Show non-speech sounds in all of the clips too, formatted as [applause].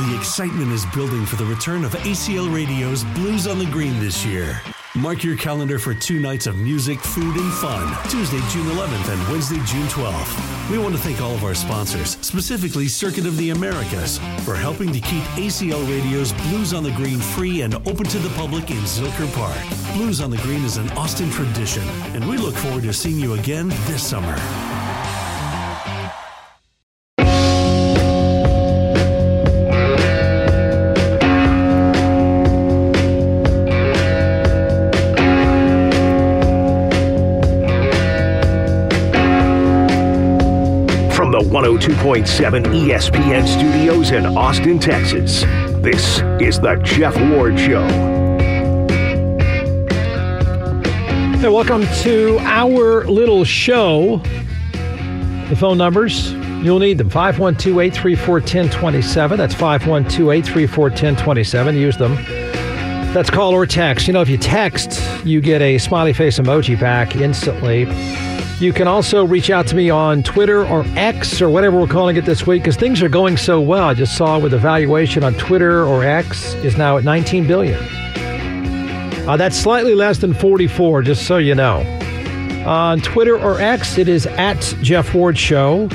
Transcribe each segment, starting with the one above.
The excitement is building for the return of ACL Radio's Blues on the Green this year. Mark your calendar for two nights of music, food, and fun, Tuesday, June 11th and Wednesday, June 12th. We want to thank all of our sponsors, specifically Circuit of the Americas, for helping to keep ACL Radio's Blues on the Green free and open to the public in Zilker Park. Blues on the Green is an Austin tradition, and we look forward to seeing you again this summer. 102.7 ESPN studios in Austin, Texas, this is The Jeff Ward Show. Hey, welcome to our little show. The phone numbers, you'll need them 512 834 1027. That's 512 834 1027. Use them. That's call or text. You know, if you text, you get a smiley face emoji back instantly. You can also reach out to me on Twitter or X or whatever we're calling it this week because things are going so well. I just saw with the valuation on Twitter or X is now at 19 billion. Uh, that's slightly less than 44, just so you know. On Twitter or X, it is at Jeff Ward Show.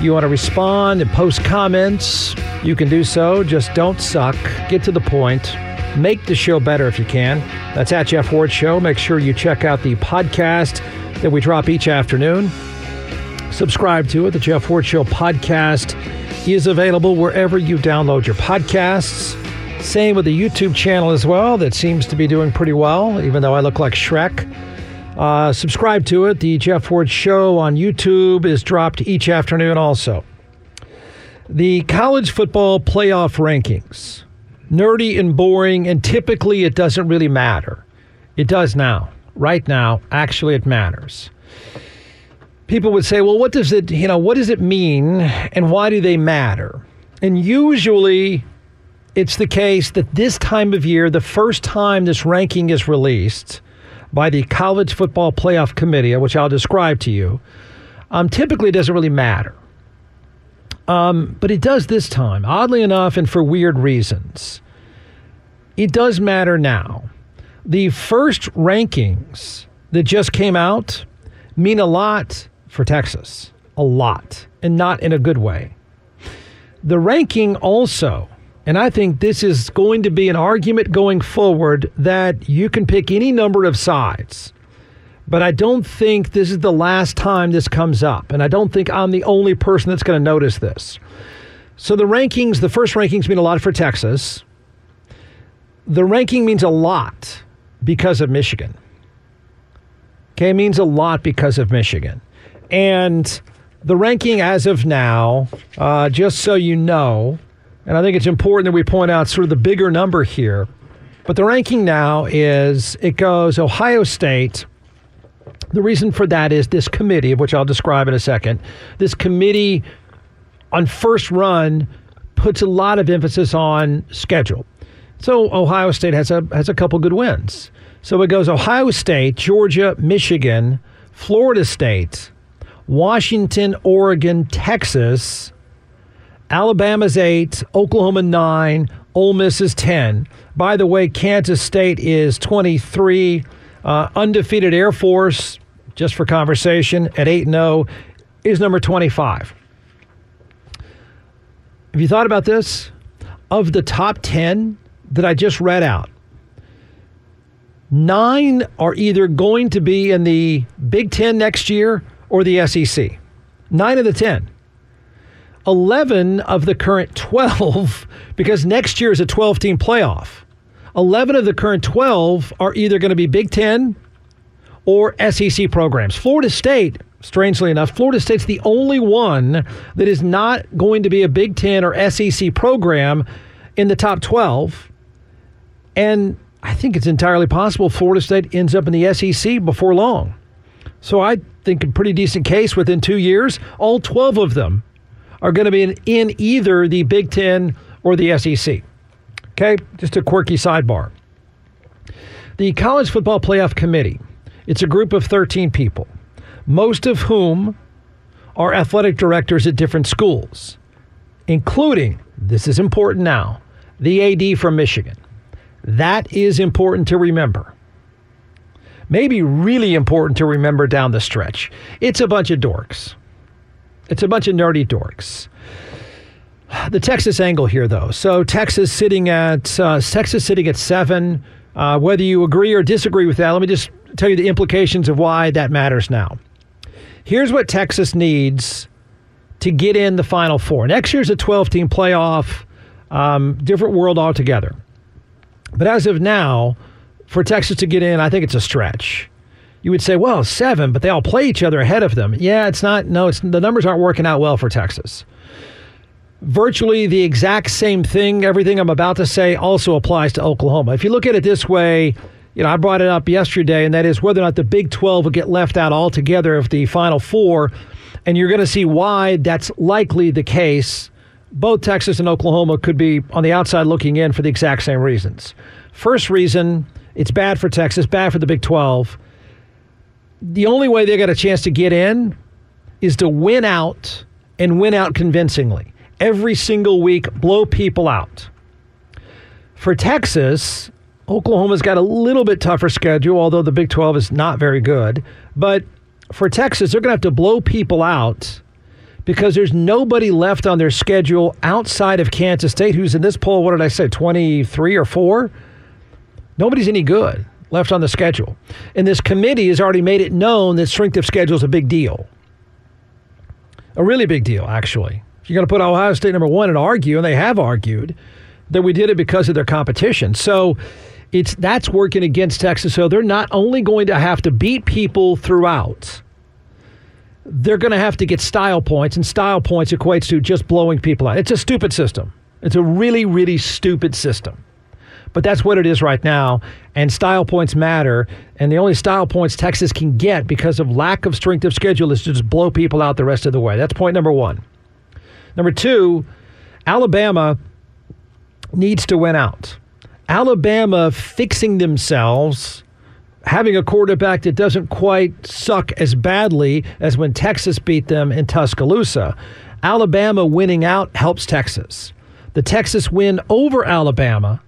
You want to respond and post comments, you can do so. Just don't suck. Get to the point. Make the show better if you can. That's at Jeff Ward Show. Make sure you check out the podcast that we drop each afternoon. Subscribe to it. The Jeff Ward Show podcast is available wherever you download your podcasts. Same with the YouTube channel as well. That seems to be doing pretty well, even though I look like Shrek. Uh, subscribe to it. The Jeff Ward Show on YouTube is dropped each afternoon also. The college football playoff rankings. Nerdy and boring, and typically it doesn't really matter. It does now. Right now, actually, it matters. People would say, well, what does it, you know, what does it mean and why do they matter? And usually it's the case that this time of year, the first time this ranking is released by the College Football Playoff Committee, which I'll describe to you, um, typically doesn't really matter. Um, but it does this time, oddly enough, and for weird reasons. It does matter now. The first rankings that just came out mean a lot for Texas, a lot, and not in a good way. The ranking also, and I think this is going to be an argument going forward that you can pick any number of sides. But I don't think this is the last time this comes up. And I don't think I'm the only person that's going to notice this. So the rankings, the first rankings mean a lot for Texas. The ranking means a lot because of Michigan. Okay, it means a lot because of Michigan. And the ranking as of now, uh, just so you know, and I think it's important that we point out sort of the bigger number here, but the ranking now is it goes Ohio State. The reason for that is this committee, which I'll describe in a second. This committee on first run puts a lot of emphasis on schedule. So Ohio State has a has a couple good wins. So it goes Ohio State, Georgia, Michigan, Florida State, Washington, Oregon, Texas, Alabama's 8, Oklahoma 9, Ole Miss is 10. By the way, Kansas State is 23. Uh, undefeated Air Force, just for conversation, at 8 0, is number 25. Have you thought about this? Of the top 10 that I just read out, nine are either going to be in the Big Ten next year or the SEC. Nine of the 10. 11 of the current 12, [laughs] because next year is a 12 team playoff. 11 of the current 12 are either going to be Big Ten or SEC programs. Florida State, strangely enough, Florida State's the only one that is not going to be a Big Ten or SEC program in the top 12. And I think it's entirely possible Florida State ends up in the SEC before long. So I think a pretty decent case within two years, all 12 of them are going to be in, in either the Big Ten or the SEC. Okay, just a quirky sidebar. The College Football Playoff Committee, it's a group of 13 people, most of whom are athletic directors at different schools, including this is important now. The AD from Michigan. That is important to remember. Maybe really important to remember down the stretch. It's a bunch of dorks. It's a bunch of nerdy dorks. The Texas angle here, though. So Texas sitting at uh, Texas sitting at seven. Uh, whether you agree or disagree with that, let me just tell you the implications of why that matters now. Here's what Texas needs to get in the Final Four. Next year's a 12 team playoff, um, different world altogether. But as of now, for Texas to get in, I think it's a stretch. You would say, well, seven, but they all play each other ahead of them. Yeah, it's not. No, it's the numbers aren't working out well for Texas. Virtually the exact same thing. Everything I'm about to say also applies to Oklahoma. If you look at it this way, you know, I brought it up yesterday, and that is whether or not the Big 12 will get left out altogether of the Final Four. And you're going to see why that's likely the case. Both Texas and Oklahoma could be on the outside looking in for the exact same reasons. First reason, it's bad for Texas, bad for the Big 12. The only way they got a chance to get in is to win out and win out convincingly. Every single week, blow people out. For Texas, Oklahoma's got a little bit tougher schedule, although the Big 12 is not very good. But for Texas, they're going to have to blow people out because there's nobody left on their schedule outside of Kansas State, who's in this poll, what did I say, 23 or 4? Nobody's any good left on the schedule. And this committee has already made it known that strength of schedule is a big deal. A really big deal, actually. If you're going to put Ohio State number one and argue, and they have argued, that we did it because of their competition. So it's that's working against Texas. So they're not only going to have to beat people throughout, they're going to have to get style points, and style points equates to just blowing people out. It's a stupid system. It's a really, really stupid system. But that's what it is right now. And style points matter. And the only style points Texas can get because of lack of strength of schedule is to just blow people out the rest of the way. That's point number one. Number two, Alabama needs to win out. Alabama fixing themselves, having a quarterback that doesn't quite suck as badly as when Texas beat them in Tuscaloosa. Alabama winning out helps Texas. The Texas win over Alabama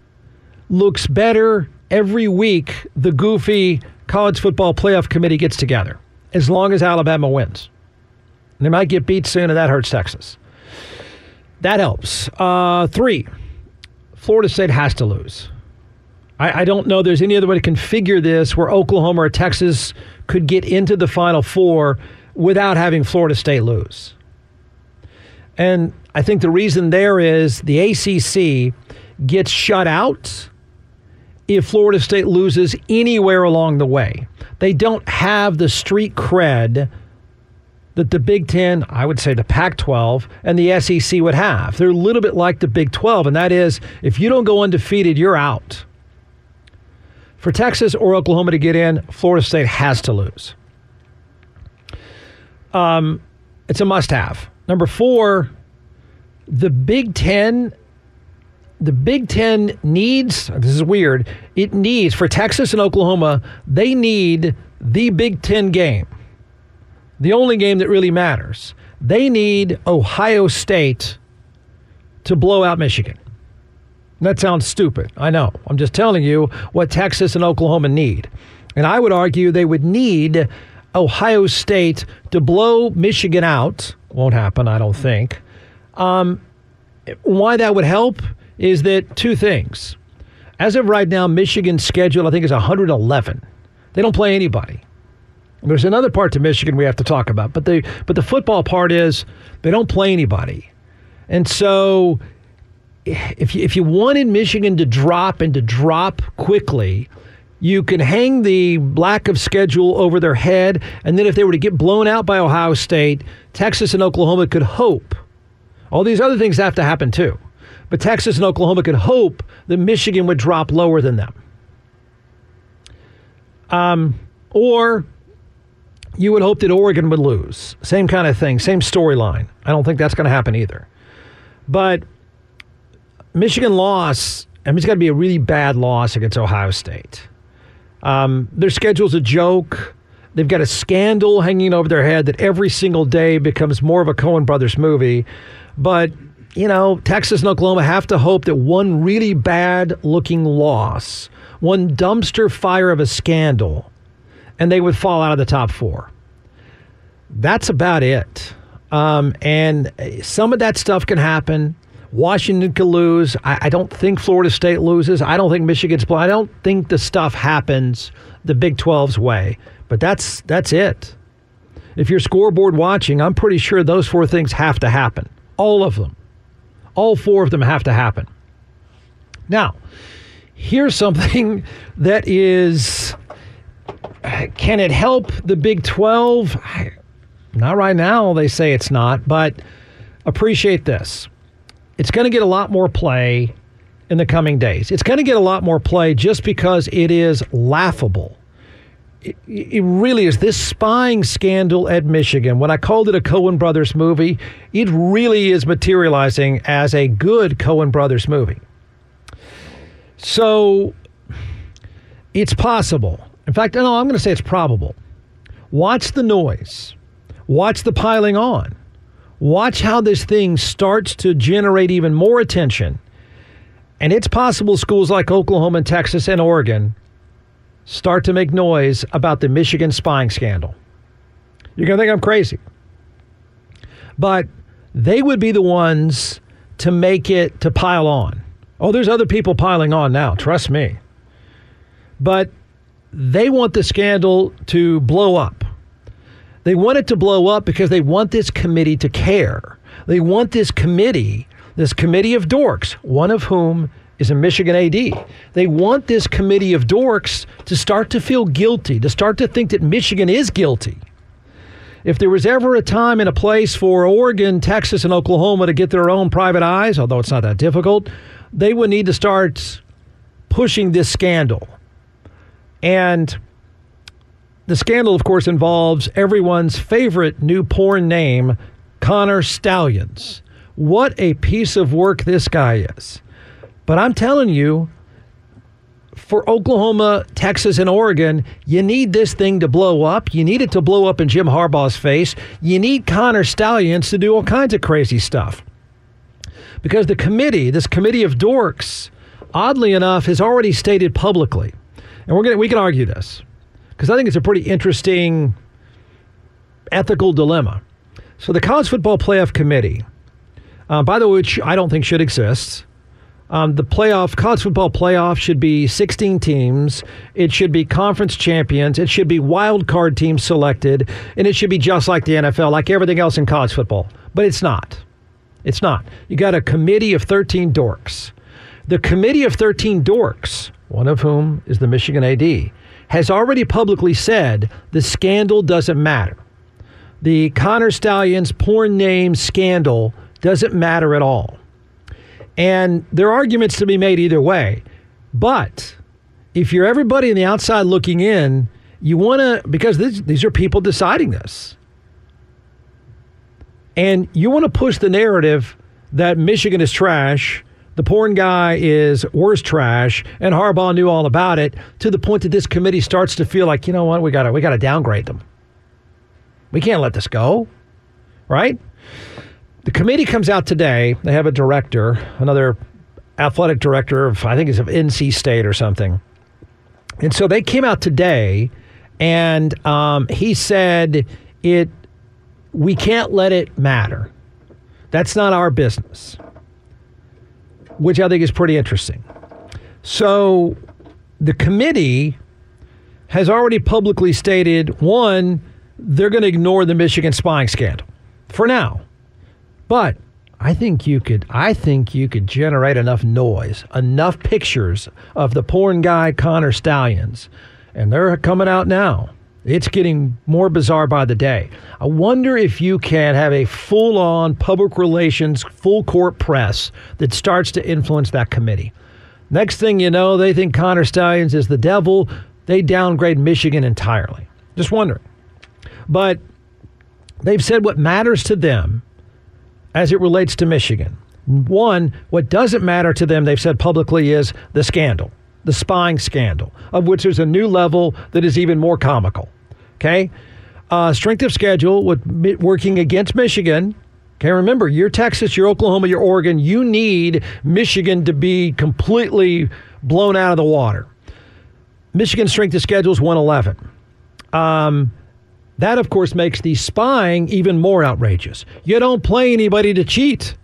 looks better every week the goofy college football playoff committee gets together, as long as Alabama wins. And they might get beat soon, and that hurts Texas. That helps. Uh, three, Florida State has to lose. I, I don't know there's any other way to configure this where Oklahoma or Texas could get into the Final Four without having Florida State lose. And I think the reason there is the ACC gets shut out if Florida State loses anywhere along the way. They don't have the street cred that the Big Ten, I would say the Pac 12, and the SEC would have. They're a little bit like the Big 12, and that is if you don't go undefeated, you're out. For Texas or Oklahoma to get in, Florida State has to lose. Um, it's a must have. Number four, the Big Ten the Big Ten needs, this is weird, it needs, for Texas and Oklahoma, they need the Big Ten game, the only game that really matters. They need Ohio State to blow out Michigan. That sounds stupid. I know. I'm just telling you what Texas and Oklahoma need. And I would argue they would need Ohio State to blow Michigan out. Won't happen, I don't think. Um, why that would help is that two things. As of right now, Michigan's schedule, I think, is 111. They don't play anybody. There's another part to Michigan we have to talk about, but but the football part is they don't play anybody, and so if you, if you wanted Michigan to drop and to drop quickly, you can hang the lack of schedule over their head, and then if they were to get blown out by Ohio State, Texas and Oklahoma could hope. All these other things have to happen too. But Texas and Oklahoma could hope that Michigan would drop lower than them. Um, or you would hope that Oregon would lose. Same kind of thing, same storyline. I don't think that's going to happen either. But Michigan loss, I mean, it's got to be a really bad loss against Ohio State. Um, their schedule's a joke. They've got a scandal hanging over their head that every single day becomes more of a Coen Brothers movie. But you know, Texas and Oklahoma have to hope that one really bad looking loss, one dumpster fire of a scandal, and they would fall out of the top four. That's about it. Um, and some of that stuff can happen. Washington could lose. I, I, don't think Florida State loses. I don't think Michigan's. I don't think the stuff happens the Big 12's way. But that's that's it. If you're scoreboard watching, I'm pretty sure those four things have to happen. All of them. All four of them have to happen. Now, here's something [laughs] that is can it help the Big 12? Not right now, they say it's not, but appreciate this. It's going to get a lot more play in the coming days. It's going to get a lot more play just because it is laughable. It, it, really is. This spying scandal at Michigan, when I called it a Coen Brothers movie, it really is materializing as a good Coen Brothers movie. So it's possible. In fact, no, I'm going to say it's probable. Watch the noise. Watch the piling on. Watch how this thing starts to generate even more attention. And it's possible schools like Oklahoma and Texas and Oregon start to make noise about the Michigan spying scandal. You're going to think I'm crazy. But they would be the ones to make it to pile on. Oh, there's other people piling on now, trust me. But they want the scandal to blow up. They want it to blow up because they want this committee to care. They want this committee, this committee of dorks, one of whom is a Michigan AD. They want this committee of dorks to start to feel guilty, to start to think that Michigan is guilty. If there was ever a time and a place for Oregon, Texas, and Oklahoma to get their own private eyes, although it's not that difficult, they would need to start pushing this scandal. And the scandal, of course, involves everyone's favorite new porn name, Connor Stalions. What a piece of work this guy is. But I'm telling you, for Oklahoma, Texas, and Oregon, you need this thing to blow up. You need it to blow up in Jim Harbaugh's face. You need Connor Stalions to do all kinds of crazy stuff. Because the committee, this committee of dorks, oddly enough, has already stated publicly, and we're gonna we can argue this because I think it's a pretty interesting ethical dilemma. So, the College Football Playoff Committee, uh, by the way, which I don't think should exist, um, the playoff, college football playoff should be 16 teams. It should be conference champions. It should be wild card teams selected. And it should be just like the NFL, like everything else in college football. But it's not. It's not. You got a committee of 13 dorks. The committee of 13 dorks, one of whom is the Michigan AD, has already publicly said the scandal doesn't matter. The Connor Stalions porn name scandal doesn't matter at all. And there are arguments to be made either way. But if you're everybody on the outside looking in, you want to, because this, these are people deciding this. And you want to push the narrative that Michigan is trash the porn guy is worse trash, and Harbaugh knew all about it to the point that this committee starts to feel like, you know what, we got to we got to downgrade them. We can't let this go, right? The committee comes out today. They have a director, another athletic director of I think it's of NC State or something, and so they came out today, and um, he said it. We can't let it matter. That's not our business which I think is pretty interesting. So the committee has already publicly stated one, they're going to ignore the Michigan spying scandal for now. But I think you could I think you could generate enough noise, enough pictures of the porn guy Connor Stalions and they're coming out now. It's getting more bizarre by the day. I wonder if you can have a full on public relations, full court press that starts to influence that committee. Next thing you know, they think Connor Stalions is the devil. They downgrade Michigan entirely. Just wondering. But they've said what matters to them as it relates to Michigan. One, what doesn't matter to them, they've said publicly, is the scandal the spying scandal, of which there's a new level that is even more comical. Okay? Uh, strength of schedule with working against Michigan. Okay, remember, you're Texas, you're Oklahoma, you're Oregon. You need Michigan to be completely blown out of the water. Michigan strength of schedule is 111. Um, that, of course, makes the spying even more outrageous. You don't play anybody to cheat.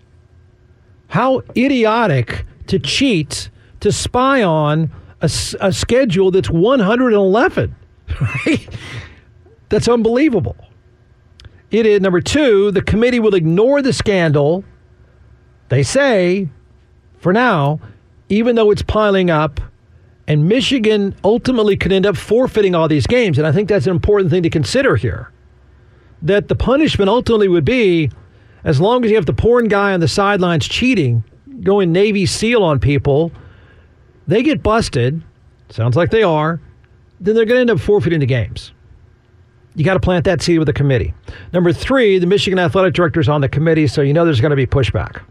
How idiotic to cheat, to spy on a, a schedule that's 111, right? That's unbelievable. It is number two, the committee will ignore the scandal. They say, for now, even though it's piling up, and Michigan ultimately could end up forfeiting all these games. And I think that's an important thing to consider here. That the punishment ultimately would be as long as you have the porn guy on the sidelines cheating, going Navy SEAL on people, they get busted. Sounds like they are. Then they're going to end up forfeiting the games. You got to plant that seed with the committee. Number three, the Michigan athletic director is on the committee, so you know there's going to be pushback.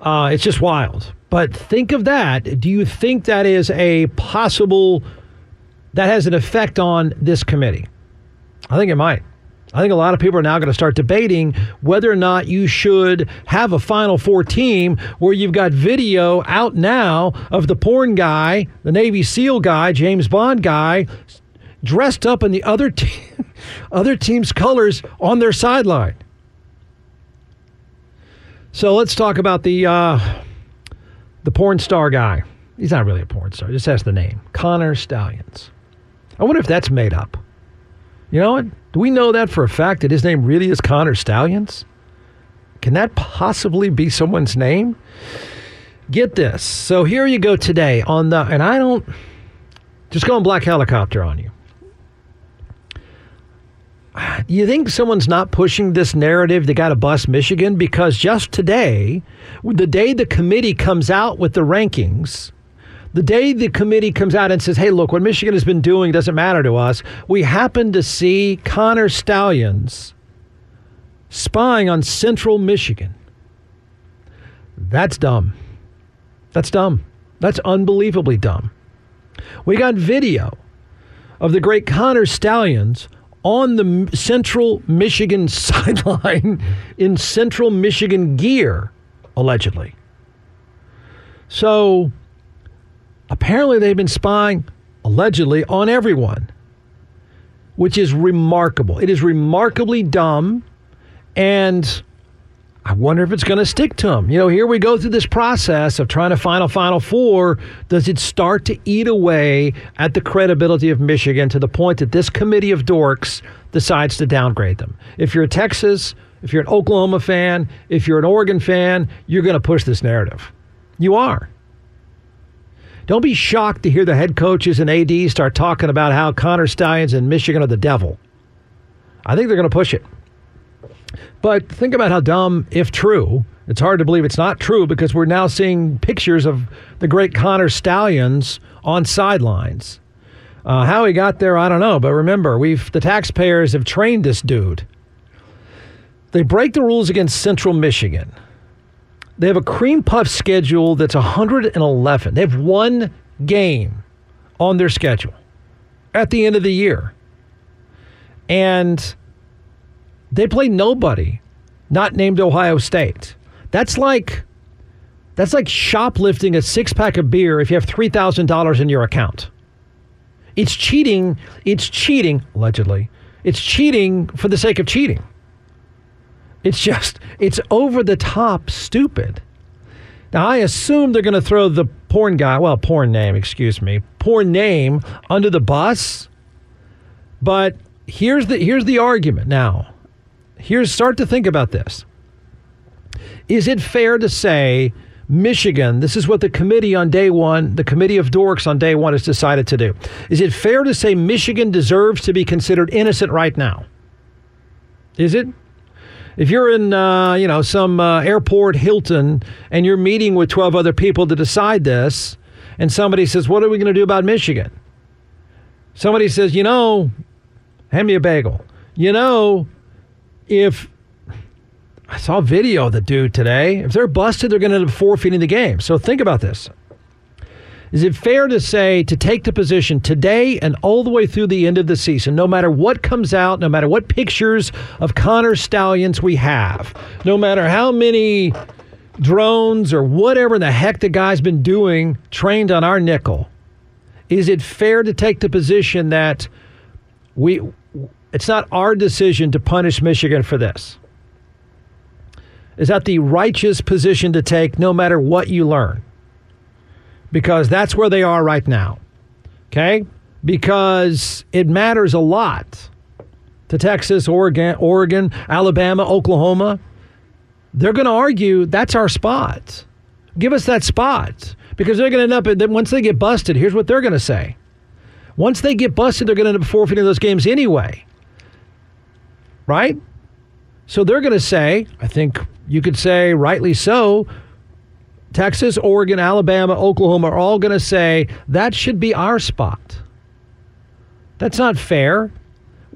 Uh, it's just wild. But think of that. Do you think that is a possible, that has an effect on this committee? I think it might. I think a lot of people are now going to start debating whether or not you should have a Final Four team where you've got video out now of the porn guy, the Navy SEAL guy, James Bond guy, dressed up in the other [laughs] team, other team's colors on their sideline. So let's talk about the uh, the porn star guy. He's not really a porn star; he just has the name Connor Stalions. I wonder if that's made up. You know what? Do we know that for a fact that his name really is Connor Stalions? Can that possibly be someone's name? Get this. So here you go today on the, and I don't, just going black helicopter on you. You think someone's not pushing this narrative they got to bust Michigan? Because just today, the day the committee comes out with the rankings, the day the committee comes out and says, hey, look, what Michigan has been doing doesn't matter to us, we happen to see Connor Stalions spying on central Michigan. That's dumb. That's dumb. That's unbelievably dumb. We got video of the great Connor Stalions on the central Michigan [laughs] sideline in central Michigan gear, allegedly. So Apparently, they've been spying, allegedly, on everyone, which is remarkable. It is remarkably dumb, and I wonder if it's going to stick to them. You know, here we go through this process of trying to find a Final Four. Does it start to eat away at the credibility of Michigan to the point that this committee of dorks decides to downgrade them? If you're a Texas, if you're an Oklahoma fan, if you're an Oregon fan, you're going to push this narrative. You are. Don't be shocked to hear the head coaches and AD start talking about how Connor Stalions and Michigan are the devil. I think they're going to push it. But think about how dumb, if true, it's hard to believe it's not true because we're now seeing pictures of the great Connor Stalions on sidelines. Uh, how he got there, I don't know. But remember, we've the taxpayers have trained this dude. They break the rules against Central Michigan. They have a cream puff schedule that's 111. They have one game on their schedule at the end of the year. And they play nobody not named Ohio State. That's like that's like shoplifting a six pack of beer if you have $3,000 in your account. It's cheating. It's cheating, allegedly. It's cheating for the sake of cheating. It's just, it's over the top stupid. Now, I assume they're going to throw the porn guy, well, porn name, excuse me, porn name under the bus. But here's the, here's the argument now. Here's, start to think about this. Is it fair to say Michigan, this is what the committee on day one, the committee of dorks on day one has decided to do. Is it fair to say Michigan deserves to be considered innocent right now? Is it? If you're in, uh, you know, some uh, airport Hilton and you're meeting with 12 other people to decide this, and somebody says, "What are we going to do about Michigan?" Somebody says, "You know, hand me a bagel." You know, if I saw video of the dude today, if they're busted, they're going to end up forfeiting the game. So think about this. Is it fair to say to take the position today and all the way through the end of the season, no matter what comes out, no matter what pictures of Connor Stalions we have, no matter how many drones or whatever the heck the guy's been doing trained on our nickel, is it fair to take the position that we it's not our decision to punish Michigan for this? Is that the righteous position to take no matter what you learn? Because that's where they are right now. Okay? Because it matters a lot to Texas, Oregon, Oregon, Alabama, Oklahoma. They're going to argue that's our spot. Give us that spot because they're going to end up once they get busted. Here's what they're going to say. Once they get busted, they're going to end up forfeiting those games anyway. Right? So they're going to say, I think you could say rightly so, Texas, Oregon, Alabama, Oklahoma are all going to say that should be our spot. That's not fair.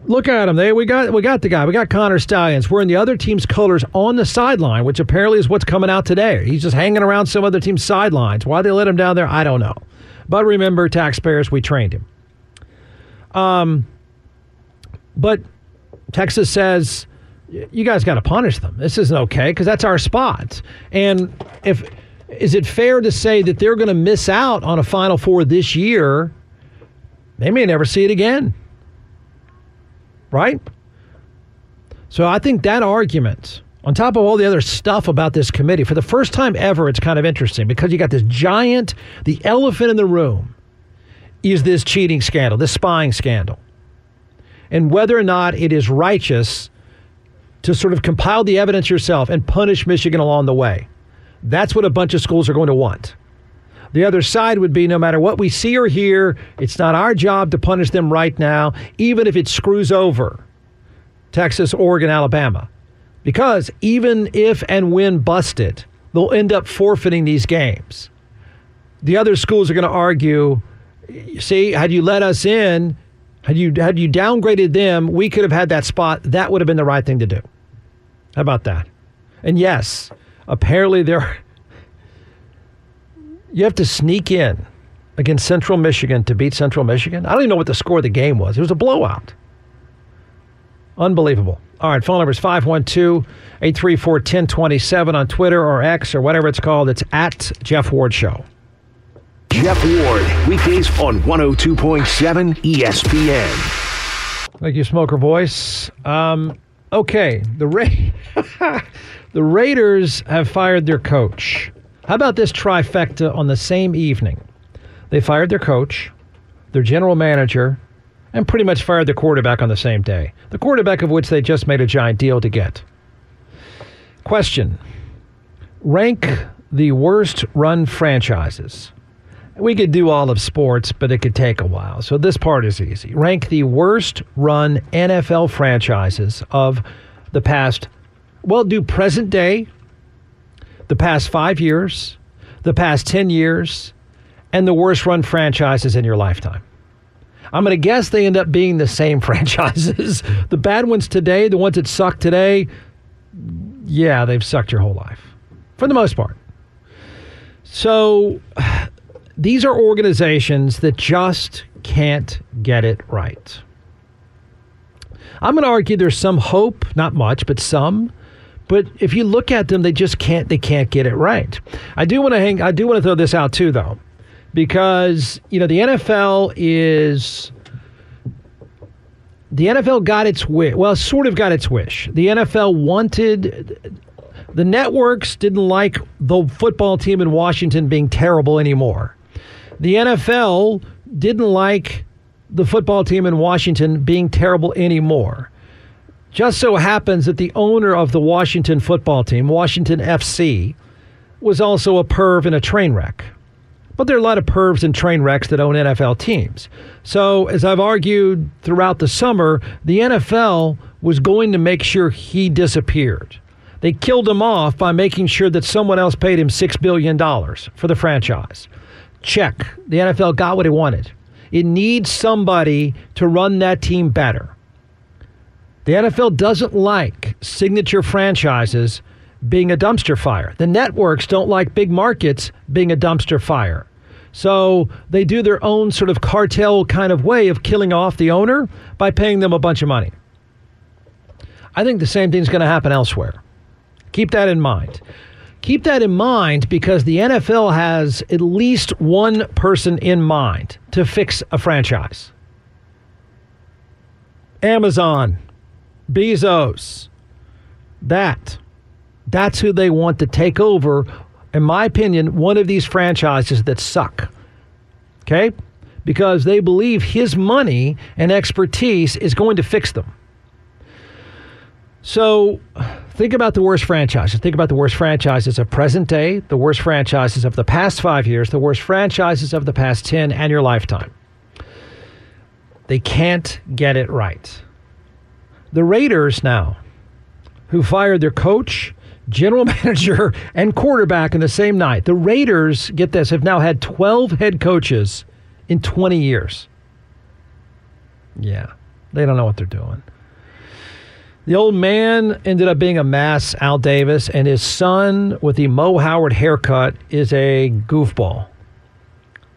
Look at them. They we got we got the guy. We got Connor Stalions. We're in the other team's colors on the sideline, which apparently is what's coming out today. He's just hanging around some other team's sidelines. Why they let him down there, I don't know. But remember, taxpayers, we trained him. Um, but Texas says you guys got to punish them. This isn't okay because that's our spot. And if is it fair to say that they're going to miss out on a Final Four this year? They may never see it again. Right? So I think that argument, on top of all the other stuff about this committee, for the first time ever, it's kind of interesting because you got this giant, the elephant in the room is this cheating scandal, this spying scandal. And whether or not it is righteous to sort of compile the evidence yourself and punish Michigan along the way. That's what a bunch of schools are going to want. The other side would be no matter what we see or hear, it's not our job to punish them right now, even if it screws over Texas, Oregon, Alabama. Because even if and when busted, they'll end up forfeiting these games. The other schools are going to argue see, had you let us in, had you, had you downgraded them, we could have had that spot. That would have been the right thing to do. How about that? And yes, apparently there you have to sneak in against Central Michigan to beat Central Michigan. I don't even know what the score of the game was. It was a blowout. Unbelievable. All right, phone number is 512 834 1027 on Twitter or X or whatever it's called. It's at Jeff Ward Show. Jeff Ward, weekdays on 102.7 ESPN. Thank you, Smoker Voice. Um, okay, the Ray. [laughs] The Raiders have fired their coach. How about this trifecta on the same evening? They fired their coach, their general manager, and pretty much fired the quarterback on the same day. The quarterback of which they just made a giant deal to get. Question Rank the worst run franchises. We could do all of sports, but it could take a while. So this part is easy. Rank the worst run NFL franchises of the past well, do present day, the past five years, the past 10 years, and the worst run franchises in your lifetime. I'm going to guess they end up being the same [laughs] franchises. the bad ones today, the ones that suck today, yeah, they've sucked your whole life for the most part. So [sighs] these are organizations that just can't get it right. I'm going to argue there's some hope, not much, but some, but if you look at them, they just can't they can't get it right. I do want to hang I do want to throw this out too though. Because, you know, the NFL is the NFL got its wish. Well, sort of got its wish. The NFL wanted the networks didn't like the football team in Washington being terrible anymore. The NFL didn't like the football team in Washington being terrible anymore. Just so happens that the owner of the Washington football team, Washington FC, was also a perv and a train wreck. But there are a lot of pervs and train wrecks that own NFL teams. So, as I've argued throughout the summer, the NFL was going to make sure he disappeared. They killed him off by making sure that someone else paid him $6 billion for the franchise. Check. The NFL got what it wanted. It needs somebody to run that team better. The NFL doesn't like signature franchises being a dumpster fire. The networks don't like big markets being a dumpster fire. So they do their own sort of cartel kind of way of killing off the owner by paying them a bunch of money. I think the same thing's going to happen elsewhere. Keep that in mind. Keep that in mind because the NFL has at least one person in mind to fix a franchise Amazon, Bezos, that. That's who they want to take over, in my opinion, one of these franchises that suck. Okay? Because they believe his money and expertise is going to fix them. So think about the worst franchises. Think about the worst franchises of present day, the worst franchises of the past five years, the worst franchises of the past 10 and your lifetime. They can't get it right. The Raiders now, who fired their coach, general [laughs] manager, and quarterback in the same night. The Raiders, get this, have now had 12 head coaches in 20 years. Yeah, they don't know what they're doing. The old man ended up being a mess, Al Davis, and his son with the Moe Howard haircut is a goofball.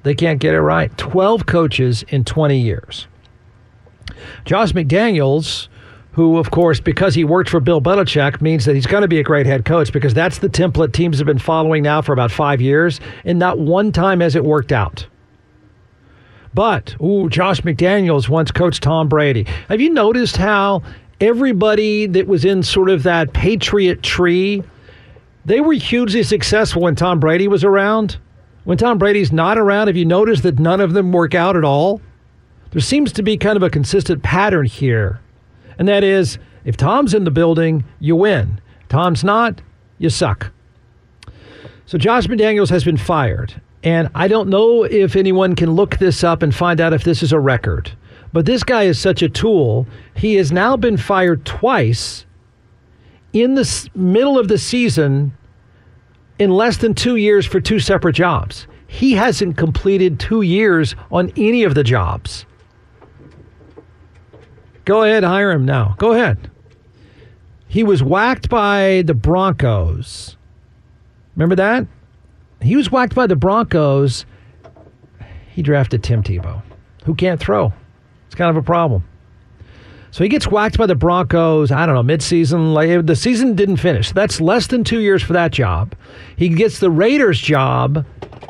They can't get it right. 12 coaches in 20 years. Josh McDaniels, who, of course, because he worked for Bill Belichick, means that he's going to be a great head coach because that's the template teams have been following now for about five years, and not one time has it worked out. But, ooh, Josh McDaniels once coached Tom Brady. Have you noticed how everybody that was in sort of that Patriot tree, they were hugely successful when Tom Brady was around. When Tom Brady's not around, have you noticed that none of them work out at all? There seems to be kind of a consistent pattern here. And that is if Tom's in the building, you win. Tom's not, you suck. So Josh McDaniels has been fired. And I don't know if anyone can look this up and find out if this is a record. But this guy is such a tool. He has now been fired twice in the middle of the season in less than two years for two separate jobs. He hasn't completed two years on any of the jobs. Go ahead, hire him now. Go ahead. He was whacked by the Broncos. Remember that? He was whacked by the Broncos. He drafted Tim Tebow, who can't throw. It's kind of a problem. So he gets whacked by the Broncos, I don't know, midseason. The season didn't finish. That's less than two years for that job. He gets the Raiders job,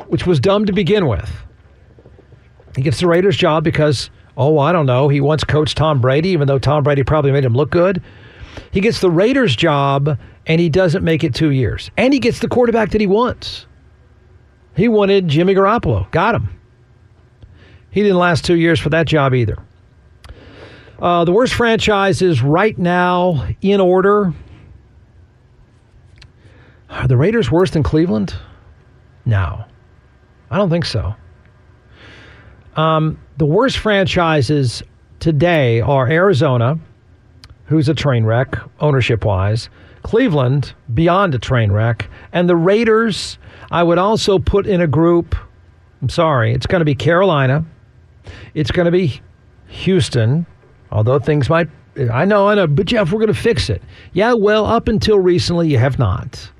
which was dumb to begin with. He gets the Raiders job because, oh, I don't know, he once coached Tom Brady, even though Tom Brady probably made him look good. He gets the Raiders job and he doesn't make it two years. And he gets the quarterback that he wants. He wanted Jimmy Garoppolo. Got him. He didn't last two years for that job either. Uh, the worst franchises right now in order. Are the Raiders worse than Cleveland? No, I don't think so. Um, the worst franchises today are Arizona, who's a train wreck ownership wise, Cleveland, beyond a train wreck, and the Raiders. I would also put in a group. I'm sorry, it's going to be Carolina, it's going to be Houston, Although things might, I know, I know, but Jeff, we're going to fix it. Yeah, well, up until recently, you have not.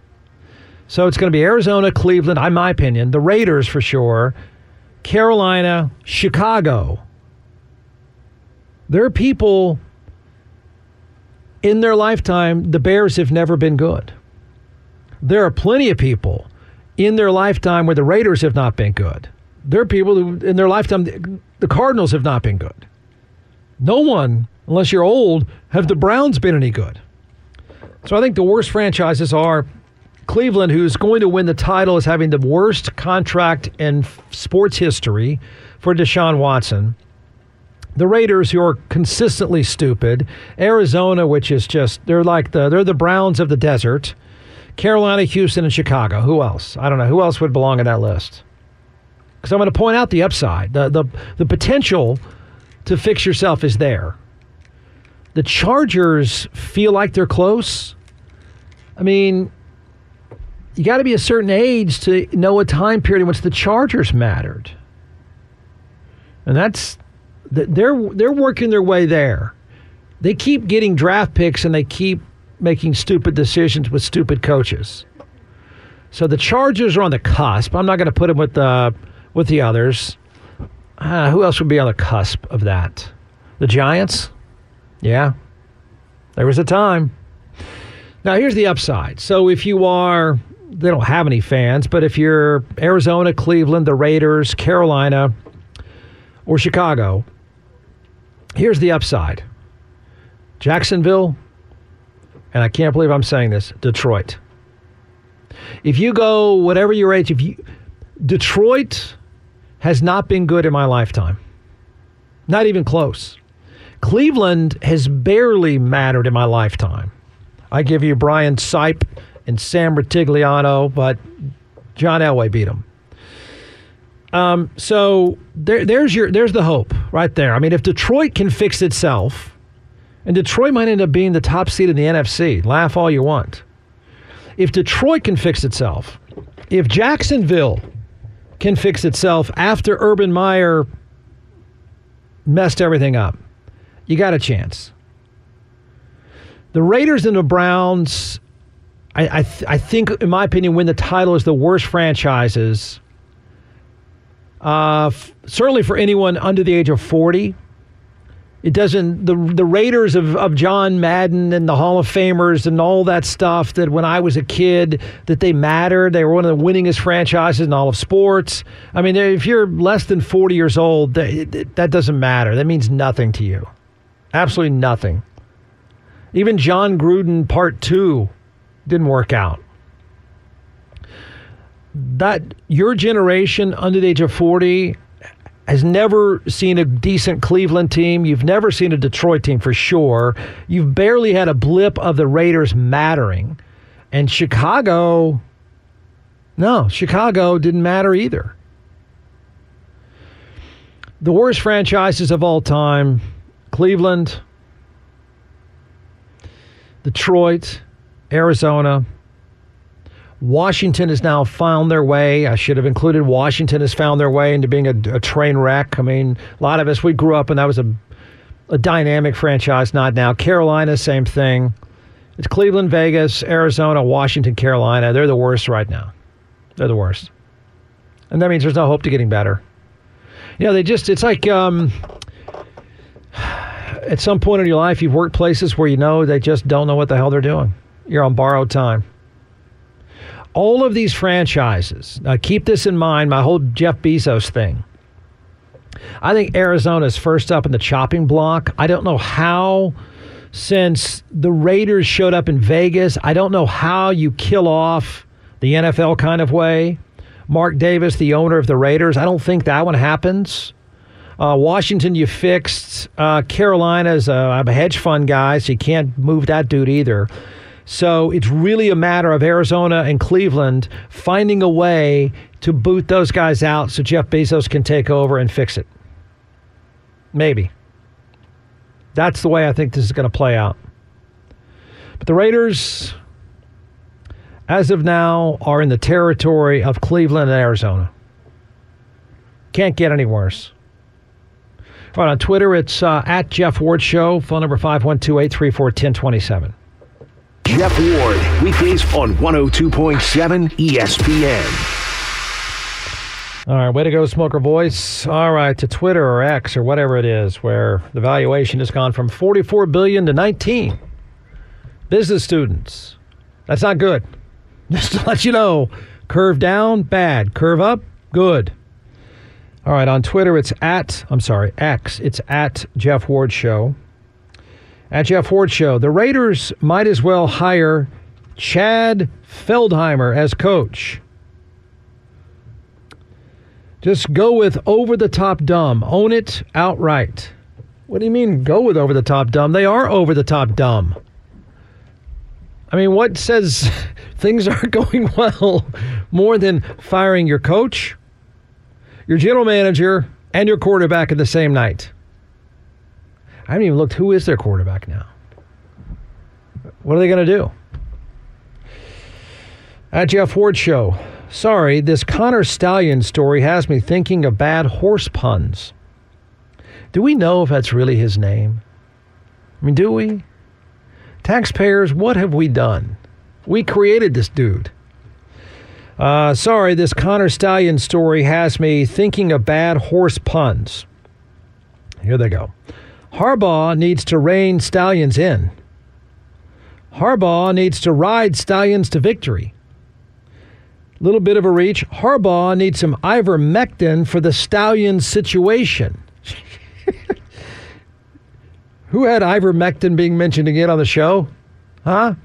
So it's going to be Arizona, Cleveland, in my opinion, the Raiders for sure, Carolina, Chicago. There are people in their lifetime, the Bears have never been good. There are plenty of people in their lifetime where the Raiders have not been good. There are people who, in their lifetime, the Cardinals have not been good. No one, unless you're old, have the Browns been any good. So I think the worst franchises are Cleveland, who's going to win the title is having the worst contract in sports history for Deshaun Watson. The Raiders, who are consistently stupid. Arizona, which is just they're like the they're the Browns of the desert. Carolina, Houston, and Chicago. Who else? I don't know. Who else would belong in that list? Because I'm going to point out the upside, the the the potential to fix yourself is there. The Chargers feel like they're close. I mean, you got to be a certain age to know a time period in which the Chargers mattered. And that's they're they're working their way there. They keep getting draft picks and they keep making stupid decisions with stupid coaches. So the Chargers are on the cusp. I'm not going to put them with the with the others. Uh, who else would be on the cusp of that? The Giants? Yeah. There was a time. Now, here's the upside. So, if you are, they don't have any fans, but if you're Arizona, Cleveland, the Raiders, Carolina, or Chicago, here's the upside Jacksonville, and I can't believe I'm saying this, Detroit. If you go whatever your age, if you Detroit has not been good in my lifetime. Not even close. Cleveland has barely mattered in my lifetime. I give you Brian Sipe and Sam Rutigliano, but John Elway beat him. Um, so there, there's your there's the hope right there. I mean, if Detroit can fix itself, and Detroit might end up being the top seed in the NFC. Laugh all you want. If Detroit can fix itself, if Jacksonville can fix itself after Urban Meyer messed everything up, you got a chance. The Raiders and the Browns, I, I, th- I think, in my opinion, win the title is the worst franchises. Uh, f- certainly for anyone under the age of 40. It doesn't the the Raiders of, of John Madden and the Hall of Famers and all that stuff that when I was a kid that they mattered. They were one of the winningest franchises in all of sports. I mean, if you're less than 40 years old, that, that doesn't matter. That means nothing to you. Absolutely nothing. Even Jon Gruden Part 2 didn't work out. That your generation under the age of 40 has never seen a decent Cleveland team. You've never seen a Detroit team for sure. You've barely had a blip of the Raiders mattering. And Chicago, no, Chicago didn't matter either. The worst franchises of all time Cleveland, Detroit, Arizona, Washington has now found their way. I should have included Washington has found their way into being a, a train wreck. I mean, a lot of us, we grew up and that was a, a dynamic franchise, not now. Carolina, same thing. It's Cleveland, Vegas, Arizona, Washington, Carolina. They're the worst right now. They're the worst. And that means there's no hope to getting better. You know, they just, it's like, um, [sighs] at some point in your life, you've worked places where you know they just don't know what the hell they're doing. You're on borrowed time all of these franchises, now keep this in mind, my whole Jeff Bezos thing. I think Arizona's first up in the chopping block. I don't know how, since the Raiders showed up in Vegas, I don't know how you kill off the NFL kind of way. Mark Davis, the owner of the Raiders, I don't think that one happens. Uh, Washington, you fixed. Uh, Carolina's a, I'm a hedge fund guy, so you can't move that dude either. So it's really a matter of Arizona and Cleveland finding a way to boot those guys out so Jeff Bezos can take over and fix it. Maybe. That's the way I think this is going to play out. But the Raiders, as of now, are in the territory of Cleveland and Arizona. Can't get any worse. All right, on Twitter, it's uh, at Jeff Ward Show, phone number 512 834 1027. Jeff Ward, weekdays on 102.7 ESPN. All right, way to go, Smoker Voice. All right, to Twitter or X or whatever it is, where the valuation has gone from 44 billion to 19. Business students, that's not good. [laughs] Just to let you know, curve down, bad. Curve up, good. All right, on Twitter, it's at, I'm sorry, X, it's at Jeff Ward Show. At Jeff Ward Show, the Raiders might as well hire Chad Feldheimer as coach. Just go with over the top dumb. Own it outright. What do you mean go with over the top dumb? They are over the top dumb. I mean, what says [laughs] things aren't [laughs] going well more than firing your coach, your general manager, and your quarterback in the same night? I haven't even looked who is their quarterback now. What are they going to do? At Jeff Ward Show. Sorry, this Connor Stallion story has me thinking of bad horse puns. Do we know if that's really his name? I mean, do we? Taxpayers, what have we done? We created this dude. Uh, sorry, this Connor Stallion story has me thinking of bad horse puns. Here they go. Harbaugh needs to rein Stallions in. Harbaugh needs to ride Stallions to victory. Little bit of a reach. Harbaugh needs some ivermectin for the Stallions situation. [laughs] Who had ivermectin being mentioned again on the show? Huh?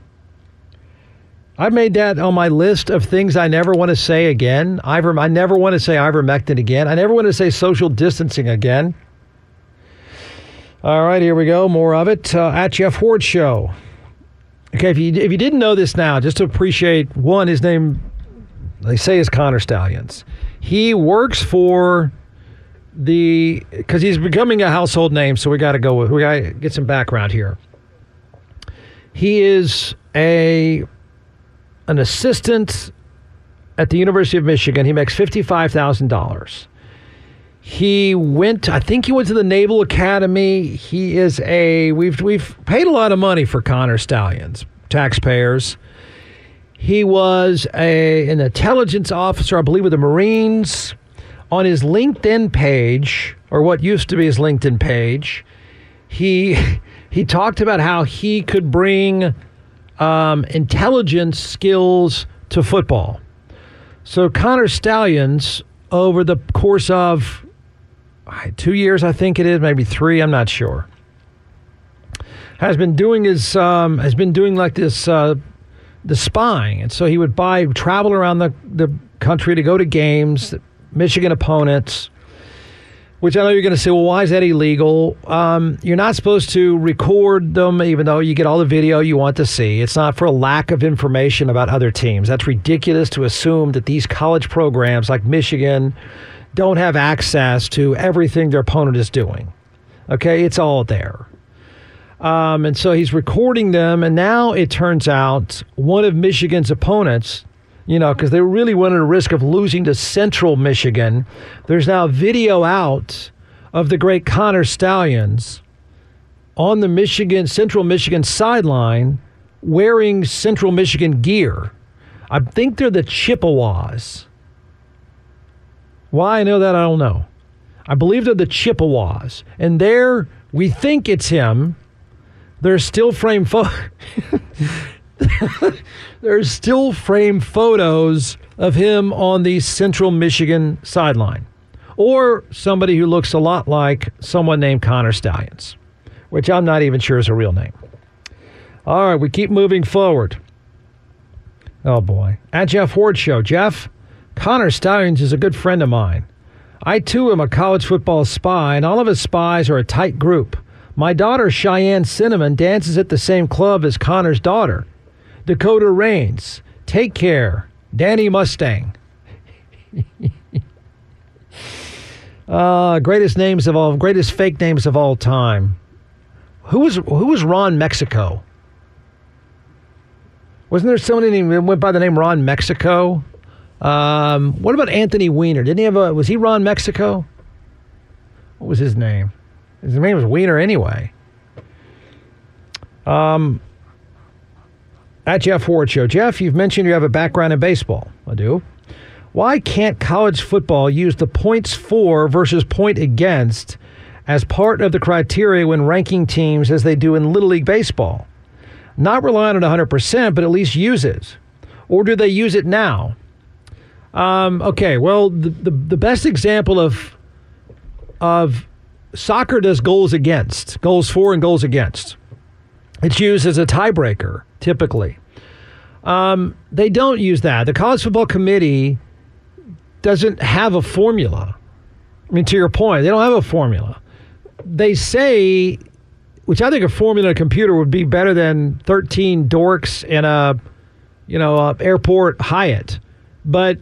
I made that on my list of things I never want to say again. Iver, I never want to say ivermectin again. I never want to say social distancing again. All right, here we go. More of it uh, at Jeff Ward Show. Okay, if you if you didn't know this now, just to appreciate one, his name they say is Connor Stalions. He works for the because he's becoming a household name, so we got to go with we got to get some background here. He is a an assistant at the University of Michigan. He makes fifty five thousand dollars. He went. I think he went to the Naval Academy. He is a. We've we've paid a lot of money for Connor Stalions, taxpayers. He was a an intelligence officer, I believe, with the Marines. On his LinkedIn page, or what used to be his LinkedIn page, he [laughs] he talked about how he could bring um, intelligence skills to football. So Connor Stalions, over the course of two years, I think it is, maybe three, I'm not sure, has been doing his um, has been doing like this uh, the spying, and so he would buy travel around the the country to go to games, Michigan opponents. Which I know you're going to say, well, why is that illegal? Um, you're not supposed to record them, even though you get all the video you want to see. It's not for a lack of information about other teams. That's ridiculous to assume that these college programs like Michigan don't have access to everything their opponent is doing. Okay, it's all there. Um, and so he's recording them, and now it turns out one of Michigan's opponents you know, because they really wanted a risk of losing to Central Michigan. There's now video out of the great Connor Stalions on the Michigan Central Michigan sideline wearing Central Michigan gear. I think they're the Chippewas. Why I know that I don't know. I believe they're the Chippewas, and there we think it's him. There's still frame photo. [laughs] There's still frame photos of him on the Central Michigan sideline, or somebody who looks a lot like someone named Connor Stalions, which I'm not even sure is a real name. All right, we keep moving forward. Oh boy. At Jeff Ward Show. Jeff, Connor Stalions is a good friend of mine. I too am a college football spy, and all of his spies are a tight group. My daughter, Cheyenne Cinnamon, dances at the same club as Connor's daughter. Dakota Rains. Take care. Danny Mustang. uh, [laughs] greatest names of all, greatest fake names of all time. Who was who was Ron Mexico? Wasn't there someone that went by the name Ron Mexico? Um, what about Anthony Weiner? Didn't he have a? Was he Ron Mexico? What was his name? His name was Weiner anyway. Um, at Jeff Ward Show. Jeff, you've mentioned you have a background in baseball. I do. Why can't college football use the points for versus point against as part of the criteria when ranking teams as they do in Little League Baseball? Not rely on it 100%, but at least use it. Or do they use it now? Um, okay, well, the, the, the best example of of soccer does goals against, goals for and goals against. It's used as a tiebreaker typically. Um, they don't use that. The College Football Committee doesn't have a formula. I mean, to your point, they don't have a formula. They say, which I think a formula computer would be better than 13 dorks in a, you know, a airport Hyatt. But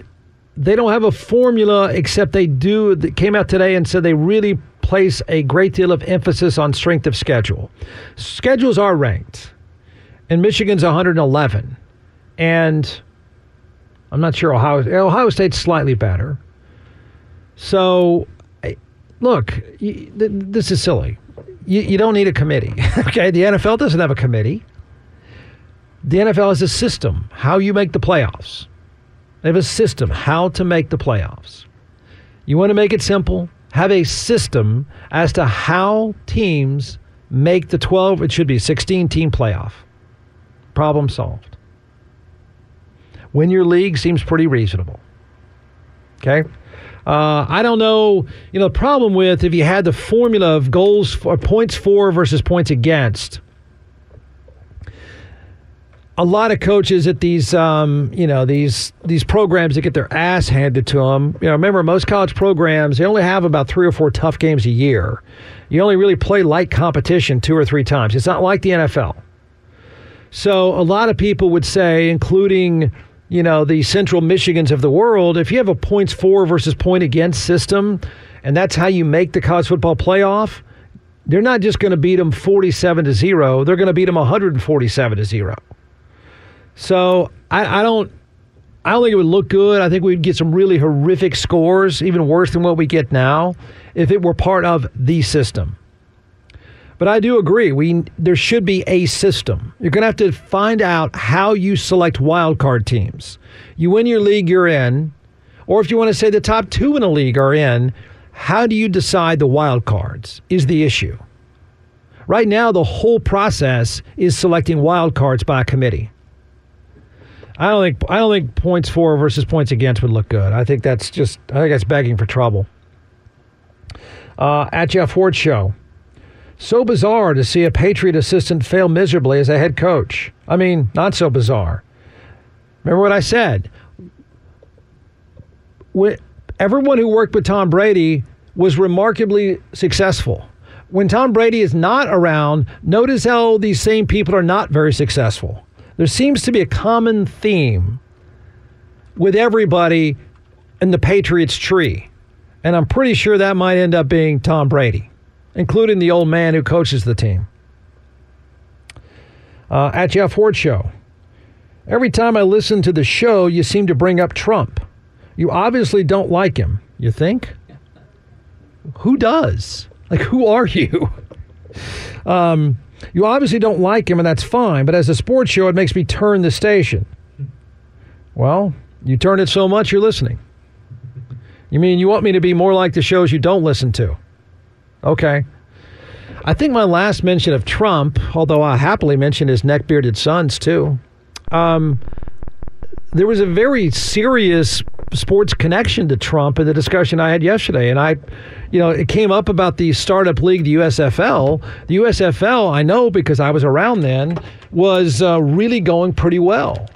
they don't have a formula except they do. That came out today and said they really place a great deal of emphasis on strength of schedule. Schedules are ranked and Michigan's 111. And I'm not sure Ohio Ohio State's slightly better. So, look, this is silly. You, you don't need a committee. [laughs] okay, the NFL doesn't have a committee. The NFL has a system, how you make the playoffs. They have a system how to make the playoffs. You want to make it simple? Have a system as to how teams make the 12, it should be 16 team playoff. Problem solved. Win your league seems pretty reasonable. Okay? Uh, I don't know. You know, the problem with if you had the formula of goals for points for versus points against, a lot of coaches at these, um, you know, these these programs that get their ass handed to them. You know, remember most college programs they only have about three or four tough games a year. You only really play light competition two or three times. It's not like the NFL. So a lot of people would say, including you know, the Central Michigans of the world, if you have a points for versus point against system, and that's how you make the college football playoff, they're not just going to beat them 47 to 0, they're going to beat them 147 to 0. So I, I don't. I don't think it would look good. I think we'd get some really horrific scores, even worse than what we get now, if it were part of the system. But I do agree. We there should be a system. You're going to have to find out how you select wild card teams. You win your league, you're in. Or if you want to say the top two in a league are in, how do you decide the wild cards is the issue. Right now, the whole process is selecting wild cards by committee. I don't think I don't think points for versus points against would look good. I think that's just I think that's begging for trouble. Uh, at Jeff Ward show. So bizarre to see a Patriot assistant fail miserably as a head coach. I mean, not so bizarre. Remember what I said? When, everyone who worked with Tom Brady was remarkably successful. When Tom Brady is not around, notice how these same people are not very successful. There seems to be a common theme with everybody in the Patriots tree. And I'm pretty sure that might end up being Tom Brady including the old man who coaches the team. Uh, at Jeff Ward Show. Every time I listen to the show, you seem to bring up Trump. You obviously don't like him. You think? Who does? Like, who are you? [laughs] Um, you obviously don't like him, and that's fine. But as a sports show, it makes me turn the station. Well, you turn it so much, you're listening. You mean you want me to be more like the shows you don't listen to? Okay. I think my last mention of Trump, although I happily mention his neck bearded sons too, um, there was a very serious sports connection to Trump in the discussion I had yesterday. And I, you know, it came up about the startup league, the USFL. The USFL, I know because I was around then, was uh, really going pretty well.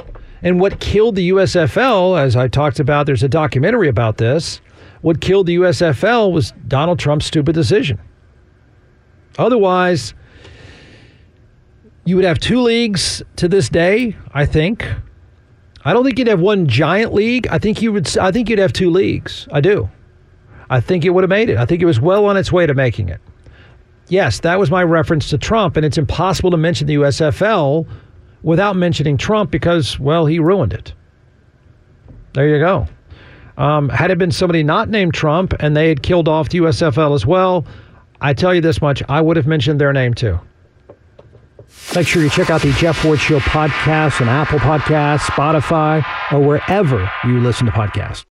And what killed the USFL, as I talked about, there's a documentary about this, what killed the USFL was Donald Trump's stupid decision. Otherwise, you would have two leagues to this day, I think. I don't think you'd have one giant league. I think you would I think you'd have two leagues. I do. I think it would have made it. I think it was well on its way to making it. Yes, that was my reference to Trump, and it's impossible to mention the USFL without mentioning Trump because, well, he ruined it. There you go. Um, had it been somebody not named Trump and they had killed off the USFL as well, I tell you this much, I would have mentioned their name too. Make sure you check out the Jeff Ward Show podcast on Apple Podcasts, Spotify, or wherever you listen to podcasts.